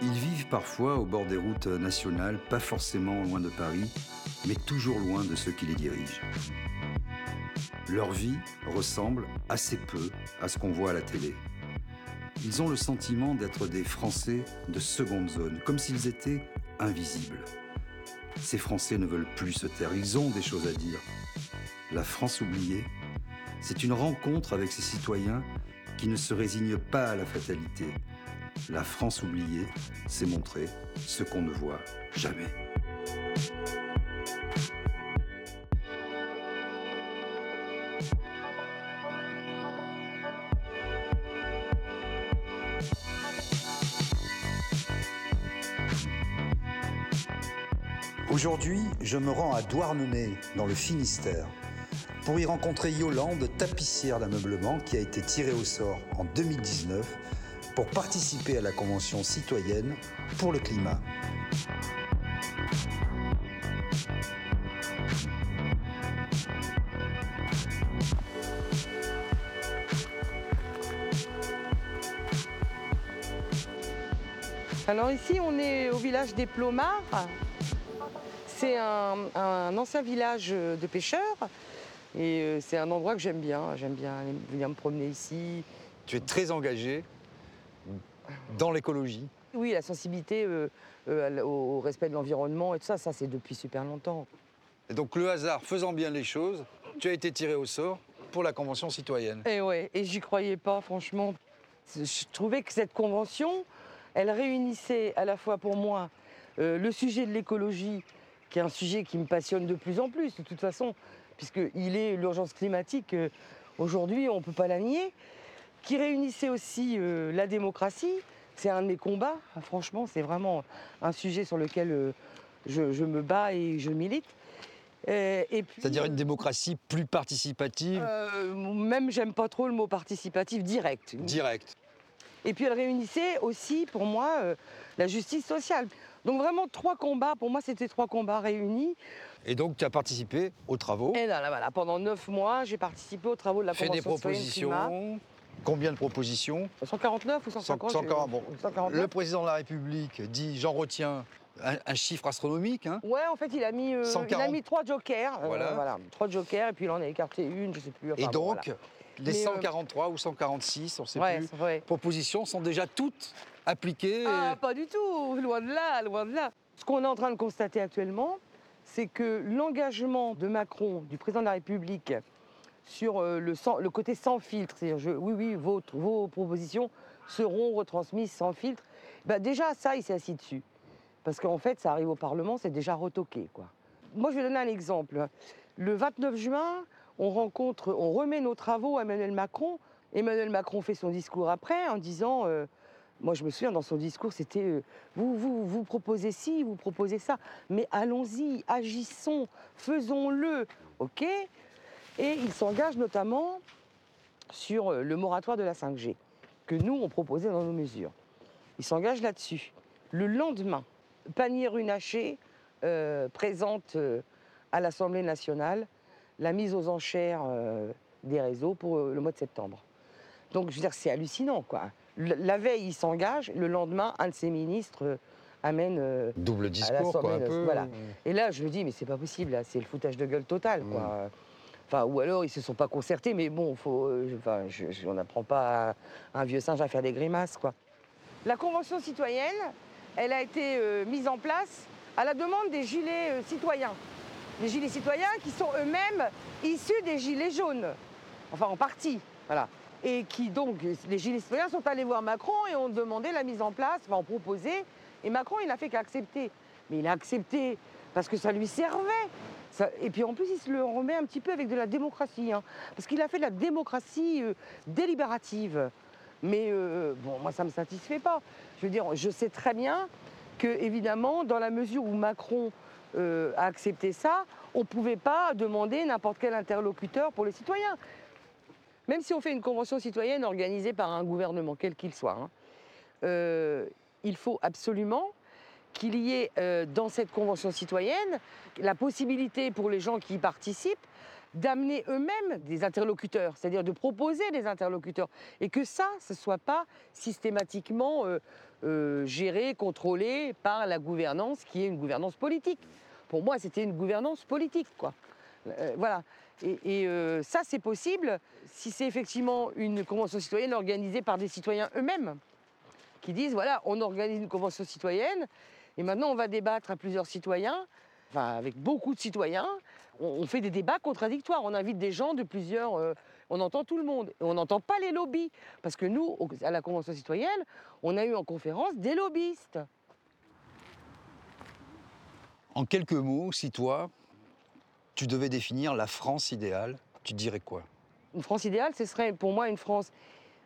Ils vivent parfois au bord des routes nationales, pas forcément loin de Paris, mais toujours loin de ceux qui les dirigent. Leur vie ressemble assez peu à ce qu'on voit à la télé. Ils ont le sentiment d'être des Français de seconde zone, comme s'ils étaient invisibles. Ces Français ne veulent plus se taire, ils ont des choses à dire. La France oubliée, c'est une rencontre avec ces citoyens qui ne se résignent pas à la fatalité. La France oubliée, c'est montrer ce qu'on ne voit jamais. Aujourd'hui, je me rends à Douarnenez, dans le Finistère, pour y rencontrer Yolande, tapissière d'ameublement, qui a été tirée au sort en 2019 pour participer à la Convention citoyenne pour le climat. Alors ici, on est au village des Plomards. C'est un, un ancien village de pêcheurs et euh, c'est un endroit que j'aime bien. J'aime bien venir me promener ici. Tu es très engagé dans l'écologie. Oui, la sensibilité euh, euh, au respect de l'environnement et tout ça, ça c'est depuis super longtemps. Et donc le hasard faisant bien les choses, tu as été tiré au sort pour la Convention citoyenne. Et ouais, et j'y croyais pas, franchement. Je trouvais que cette convention, elle réunissait à la fois pour moi euh, le sujet de l'écologie, qui est un sujet qui me passionne de plus en plus, de toute façon, puisqu'il est l'urgence climatique, aujourd'hui, on ne peut pas la nier, qui réunissait aussi euh, la démocratie. C'est un de mes combats, franchement, c'est vraiment un sujet sur lequel euh, je, je me bats et je milite. Euh, C'est-à-dire une démocratie plus participative, même j'aime pas trop le mot participatif direct. directe. Et puis elle réunissait aussi pour moi euh, la justice sociale. Donc vraiment trois combats, pour moi c'était trois combats réunis. Et donc tu as participé aux travaux, Et là, là, voilà, pendant neuf mois j'ai participé aux travaux de la fait des climat. Combien de propositions 149 ou 150 140, j'ai- bon. 149. Le président de la République dit, j'en retiens, un, un chiffre astronomique. hein. Ouais, en fait, il a mis, euh, il 140. a mis trois jokers. euh, Voilà. trois jokers, et puis il en a écarté une, je sais plus. enfin, Et bon, donc, voilà. les Mais, euh, 143 ou 146, on ne sait Ouais, plus, vrai. propositions sont déjà toutes appliquées. Ah, pas du tout, loin de là, loin de là. Ce qu'on est en train de constater actuellement, c'est que l'engagement de Macron, du président de la République, sur euh, le, côté sans filtre, c'est-à-dire oui, oui, vos, propositions seront retransmises sans filtre, bah, déjà ça, il s'est assis dessus. Parce qu'en fait, ça arrive au Parlement, c'est déjà retoqué. Quoi. Moi, je vais donner un exemple. Le 29 juin, on rencontre, on remet nos travaux à Emmanuel Macron. Emmanuel Macron fait son discours après en disant, euh, moi je me souviens dans son discours, c'était euh, vous, vous, vous proposez ci, vous proposez ça, mais allons-y, agissons, faisons-le, ok? Et il s'engage notamment sur euh, le moratoire de la 5G que nous on proposait dans nos mesures. Il s'engage là-dessus. Le lendemain, Panier Runacher euh, présente euh, à l'Assemblée nationale la mise aux enchères euh, des réseaux pour le mois de septembre. Donc, je veux dire, c'est hallucinant, quoi. Le- La veille, il s'engage, le lendemain, un de ses ministres amène. Double à discours, quoi, un peu. Voilà. Et là, je me dis, mais c'est pas possible, là, c'est le foutage de gueule total, quoi. Mm. Enfin, ou alors ils se sont pas concertés, mais bon, faut, euh, enfin, on n'apprend pas à un vieux singe à faire des grimaces, quoi. La convention citoyenne, elle a été euh, mise en place à la demande des gilets euh, citoyens. Les gilets citoyens qui sont eux-mêmes issus des gilets jaunes, enfin en partie, voilà. Et qui donc, les gilets citoyens sont allés voir Macron et ont demandé la mise en place, enfin ont proposé, et Macron il n'a fait qu'accepter. Mais il a accepté parce que ça lui servait. Et puis en plus, il se le remet un petit peu avec de la démocratie, hein, parce qu'il a fait de la démocratie euh, délibérative. Mais euh, bon, moi, ça ne me satisfait pas. Je veux dire, je sais très bien que, évidemment, dans la mesure où Macron euh, a accepté ça, on ne pouvait pas demander n'importe quel interlocuteur pour les citoyens. Même si on fait une convention citoyenne organisée par un gouvernement, quel qu'il soit, hein, il faut absolument qu'il y ait euh, dans cette convention citoyenne la possibilité pour les gens qui y participent d'amener eux-mêmes des interlocuteurs, c'est-à-dire de proposer des interlocuteurs, et que ça, ce ne soit pas systématiquement euh, euh, géré, contrôlé par la gouvernance qui est une gouvernance politique. Pour moi, c'était une gouvernance politique, quoi. Voilà. Et, ça, c'est possible si c'est effectivement une convention citoyenne organisée par des citoyens eux-mêmes, qui disent, voilà, on organise une convention citoyenne, et maintenant on va débattre à plusieurs citoyens, enfin avec beaucoup de citoyens, on, fait des débats contradictoires. On invite des gens de plusieurs. Euh, on entend tout le monde. Et on n'entend pas les lobbies. Parce que nous, à la Convention citoyenne, on a eu en conférence des lobbyistes. En quelques mots, si toi, tu devais définir la France idéale, tu dirais quoi? Une France idéale, ce serait pour moi une France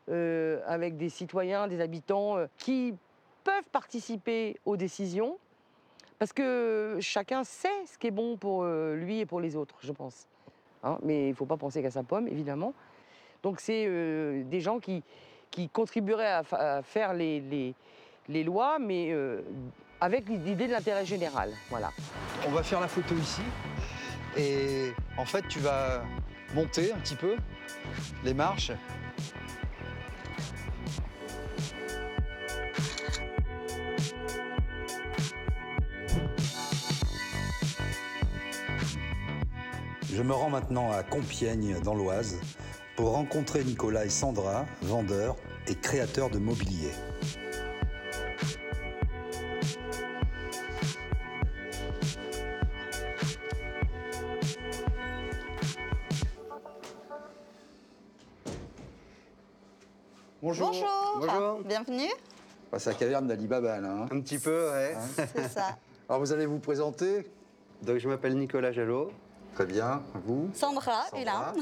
euh, avec des citoyens, des habitants euh, qui peuvent participer aux décisions, parce que chacun sait ce qui est bon pour euh, lui et pour les autres, je pense. Hein, mais il ne faut pas penser qu'à sa pomme, évidemment. Donc c'est euh, des gens qui, qui contribueraient à, faire les, les, lois, mais euh, avec l'idée de l'intérêt général. Voilà. On va faire la photo ici. Et en fait, tu vas monter un petit peu les marches Je me rends maintenant à Compiègne, dans l'Oise, pour rencontrer Nicolas et Sandra, vendeurs et créateurs de mobilier. Bonjour. Bonjour. bienvenue. Bah, c'est la caverne d'Alibaba, là. Hein. Un petit peu, ouais. Hein c'est ça. Alors, vous allez vous présenter Donc, je m'appelle Nicolas Jalot. Très bien. Vous Sandra, Sandra.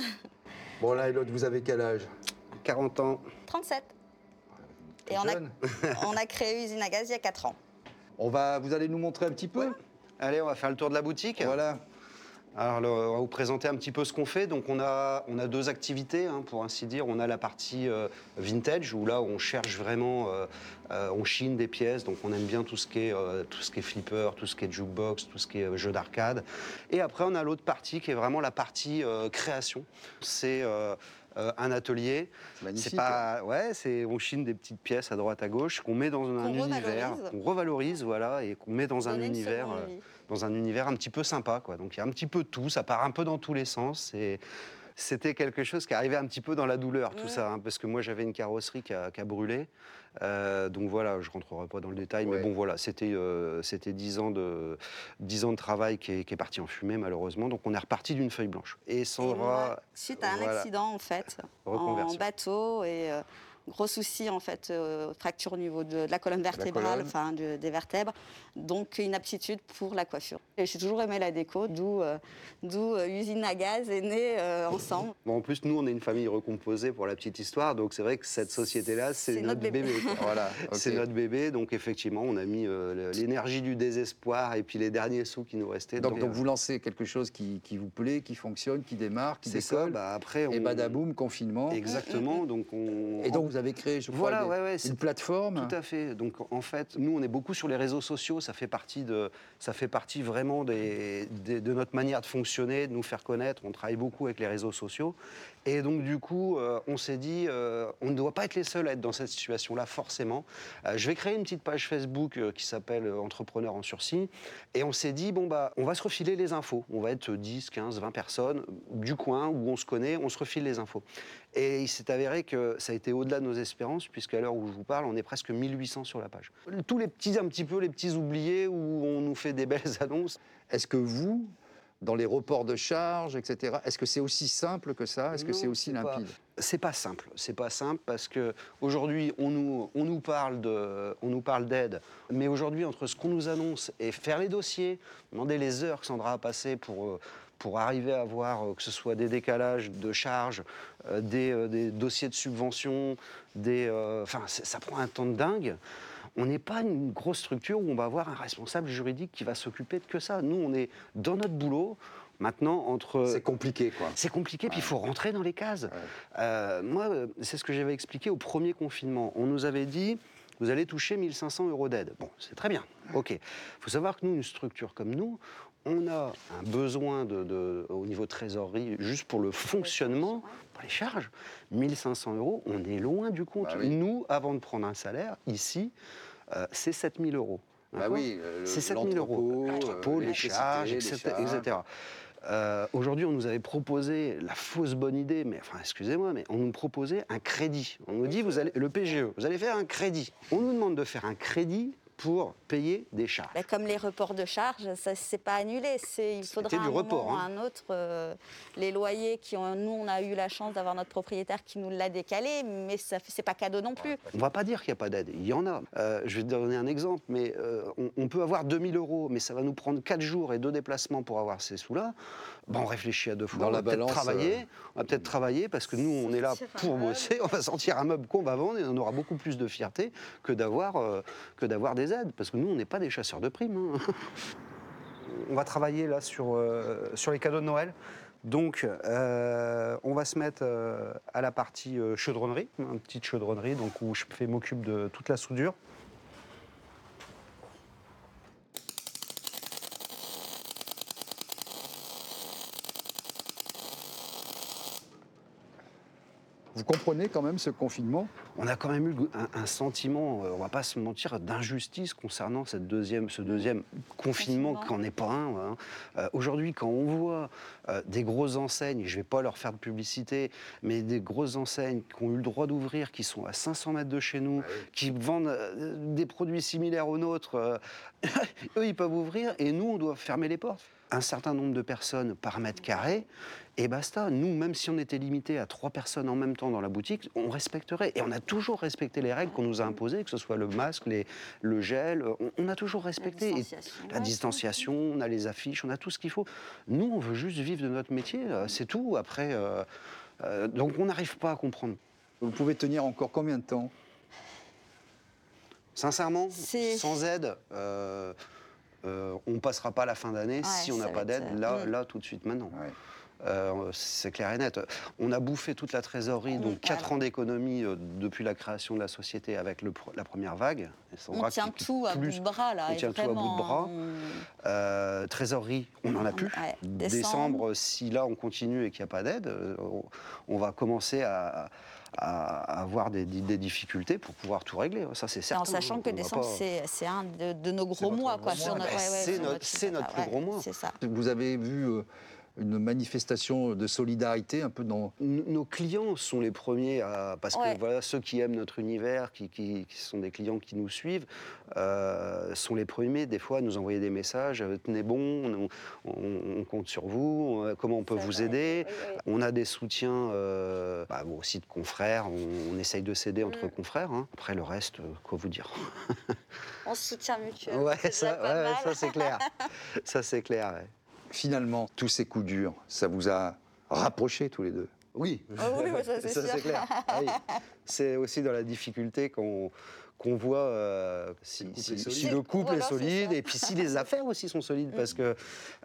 Bon, l'un et l'autre, vous avez quel âge? 40 ans. 37. Et on a, on a, créé Usine à Gaz il y a 4 ans. On va, vous allez nous montrer un petit peu? Allez, on va faire le tour de la boutique. Voilà. Alors, on va vous présenter un petit peu ce qu'on fait. Donc, on a, on a deux activités, hein, pour ainsi dire. On a la partie euh, vintage, où là, on cherche vraiment, euh, euh, on chine des pièces. Donc, on aime bien tout ce qui est, tout ce qui est flipper, tout ce qui est jukebox, tout ce qui est jeu d'arcade. Et après, on a l'autre partie qui est vraiment la partie création. C'est un atelier. C'est pas, ouais, c'est on chine des petites pièces à droite à gauche qu'on met dans un, univers, qu'on revalorise, voilà, et qu'on met dans un univers dans un univers un petit peu sympa. Quoi. Donc il y a un petit peu tout, ça part un peu dans tous les sens. Et c'était quelque chose qui arrivait un petit peu dans la douleur, tout ça, hein, parce que moi j'avais une carrosserie qui a, brûlé. Euh, donc voilà, je rentrerai pas dans le détail, mais bon voilà, c'était euh, c'était dix ans de dix ans de travail qui est, parti en fumée malheureusement. Donc on est reparti d'une feuille blanche. Et Sandra, suite à un accident en fait, en bateau et euh, gros souci en fait, euh, fracture au niveau de, la colonne vertébrale, enfin des vertèbres, donc une aptitude pour la coiffure. Et j'ai toujours aimé la déco, d'où euh, euh, usine à gaz est née ensemble. Bon, en plus, nous, on est une famille recomposée pour la petite histoire, donc c'est vrai que cette société-là, c'est notre, bébé. voilà, c'est notre bébé, donc effectivement, on a mis l'énergie du désespoir et puis les derniers sous qui nous restaient. Donc, donc vous lancez quelque chose qui, vous plaît, qui fonctionne, qui démarre, qui décolle. bah après, on... Et badaboum, confinement. Exactement. Donc on... Et donc vous avez créé, je crois, voilà, une plateforme. Tout à fait. Donc en fait, nous, on est beaucoup sur les réseaux sociaux. Ça fait partie, de, ça fait partie vraiment des, de notre manière de fonctionner, de nous faire connaître. On travaille beaucoup avec les réseaux sociaux. Et donc du coup, euh, on s'est dit, euh, on ne doit pas être les seuls à être dans cette situation-là, forcément. Euh, je vais créer une petite page Facebook qui s'appelle Entrepreneurs en sursis. Et on s'est dit, bon, bah, on va se refiler les infos. On va être 10, 15, 20 personnes du coin où on se connaît, on se refile les infos. Et il s'est avéré que ça a été au-delà de nos espérances, puisqu'à l'heure où je vous parle, on est presque 1800 sur la page. Tous les petits, un petit peu, les petits oubliés où on nous fait des belles annonces. Est-ce que vous, dans les reports de charges, etc. Est-ce que c'est aussi simple que ça? Est-ce que c'est aussi limpide? C'est pas simple. C'est pas simple parce que aujourd'hui on nous, on nous parle de, on nous parle d'aide, mais aujourd'hui entre ce qu'on nous annonce et faire les dossiers, demander les heures que Sandra a passées pour euh, pour arriver à avoir euh, que ce soit des décalages de charges, euh, des, des, dossiers de subvention, des, enfin ça prend un temps de dingue on n'est pas une grosse structure où on va avoir un responsable juridique qui va s'occuper de que ça. Nous, on est dans notre boulot. Maintenant, entre. C'est compliqué, quoi. C'est compliqué, puis il faut rentrer dans les cases. Euh, moi, c'est ce que j'avais expliqué au premier confinement. On nous avait dit vous allez toucher 1500 euros d'aide. Bon, c'est très bien. OK. Il faut savoir que nous, une structure comme nous, on a un besoin de, au niveau trésorerie juste pour le fonctionnement, pour les charges, 1500 euros, on est loin du compte. Bah Nous, avant de prendre un salaire, ici, euh, c'est 7000 euros. Bah oui, c'est 7000 euros. L'entrepôt, les charges, etc. Euh, aujourd'hui, on nous avait proposé la fausse bonne idée, mais enfin, excusez-moi, mais on nous proposait un crédit. On nous dit, vous allez, le PGE, vous allez faire un crédit. On nous demande de faire un crédit pour payer des charges. Bah, comme les reports de charges, ça c'est pas annulé. Il faudra un report, hein. un autre. Euh, les loyers qui ont, nous on a eu la chance d'avoir notre propriétaire qui nous l'a décalé, mais ce n'est pas cadeau non plus. On va pas dire qu'il n'y a pas d'aide. Il y en a. Euh, je vais te donner un exemple, mais euh, on, peut avoir 2000 euros, mais ça va nous prendre 4 jours et 2 déplacements pour avoir ces sous-là. On réfléchit à deux fois. Dans on va peut-être travailler. On va peut-être travailler parce que nous on est là pour bosser. On va sortir un meuble qu'on va vendre et on aura beaucoup plus de fierté que d'avoir que d'avoir des aides, parce que nous on n'est pas des chasseurs de primes. Hein. On va travailler là sur, euh, sur les cadeaux de Noël. Donc, euh, on va se mettre euh, à la partie chaudronnerie, une petite chaudronnerie, donc où je m'occupe de toute la soudure. Vous comprenez quand même ce confinement? On a quand même eu un, sentiment, euh, on va pas se mentir, d'injustice concernant cette deuxième, ce deuxième confinement qui n'en est pas un. Hein. Euh, aujourd'hui, quand on voit euh, des grosses enseignes, je ne vais pas leur faire de publicité, mais des grosses enseignes qui ont eu le droit d'ouvrir, qui sont à 500 mètres de chez nous, qui vendent des produits similaires aux nôtres, eux, ils peuvent ouvrir et nous, on doit fermer les portes un certain nombre de personnes par mètre carré, et basta. Nous, même si on était limité à trois personnes en même temps dans la boutique, on respecterait. Et on a toujours respecté les règles qu'on nous a imposées, que ce soit le masque, les, le gel, on, a toujours respecté. La distanciation. la distanciation, on a les affiches, on a tout ce qu'il faut. Nous, on veut juste vivre de notre métier, euh, c'est tout. Après, euh, euh, donc on n'arrive pas à comprendre. Vous pouvez tenir encore combien de temps? Sincèrement, sans aide, euh, on ne passera pas la fin d'année si on n'a pas d'aide là, là, tout de suite, maintenant. Euh, c'est clair et net. On a bouffé toute la trésorerie, donc 4 ans d'économie euh, depuis la création de la société avec la première vague. On tient tout à bout de bras, là. On tient tout à bout de bras. trésorerie, on n'en a plus. décembre. si là on continue et qu'il n'y a pas d'aide, on, va commencer à à, avoir des, difficultés pour pouvoir tout régler. Ça, c'est certain. En sachant que décembre, c'est un de, nos gros mois. c'est notre, plus gros mois. Vous avez vu euh, une manifestation de solidarité un peu dans... Nos clients sont les premiers à... Parce que voilà, ceux qui aiment notre univers, qui, qui, sont des clients qui nous suivent, euh, sont les premiers des fois à nous envoyer des messages, euh, tenez bon, on, compte sur vous, comment on peut vous aider. On a des soutiens bah, aussi de confrères, on, essaye de s'aider entre mm. confrères. Hein. Après le reste, quoi vous dire On se soutient mutuellement. Ouais, ça, ça c'est clair. ça c'est clair finalement, tous ces coups durs, ça vous a rapprochés tous les deux? Oui, oh oui ça c'est clair. Ah c'est aussi dans la difficulté qu'on qu'on voit euh, si, le couple est solide et puis si les affaires aussi sont solides parce que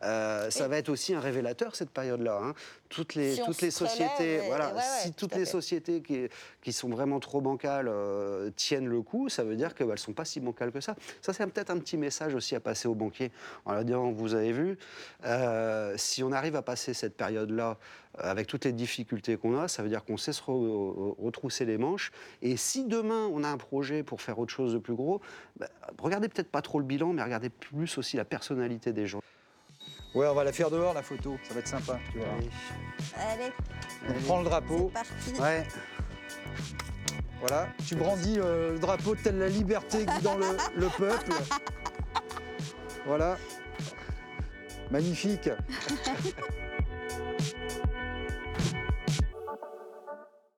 euh, ça va être aussi un révélateur cette période-là. Hein. Toutes les, toutes les sociétés, voilà, si toutes les sociétés qui, qui, sont vraiment trop bancales euh, tiennent le coup, ça veut dire qu'elles ne sont pas si bancales que ça. Ça, c'est peut-être un petit message aussi à passer aux banquiers en leur disant, vous avez vu, si on arrive à passer cette période-là avec toutes les difficultés qu'on a, ça veut dire qu'on sait se retrousser les manches. Et si demain on a un projet pour faire autre chose de plus gros, bah, regardez peut-être pas trop le bilan, mais regardez plus aussi la personnalité des gens. Ouais, on va la faire dehors la photo, ça va être sympa, tu vois. Allez. On prend le drapeau. Parti. Ouais. Voilà, tu brandis euh, le drapeau tel la liberté guidant le, le peuple. Voilà. Magnifique.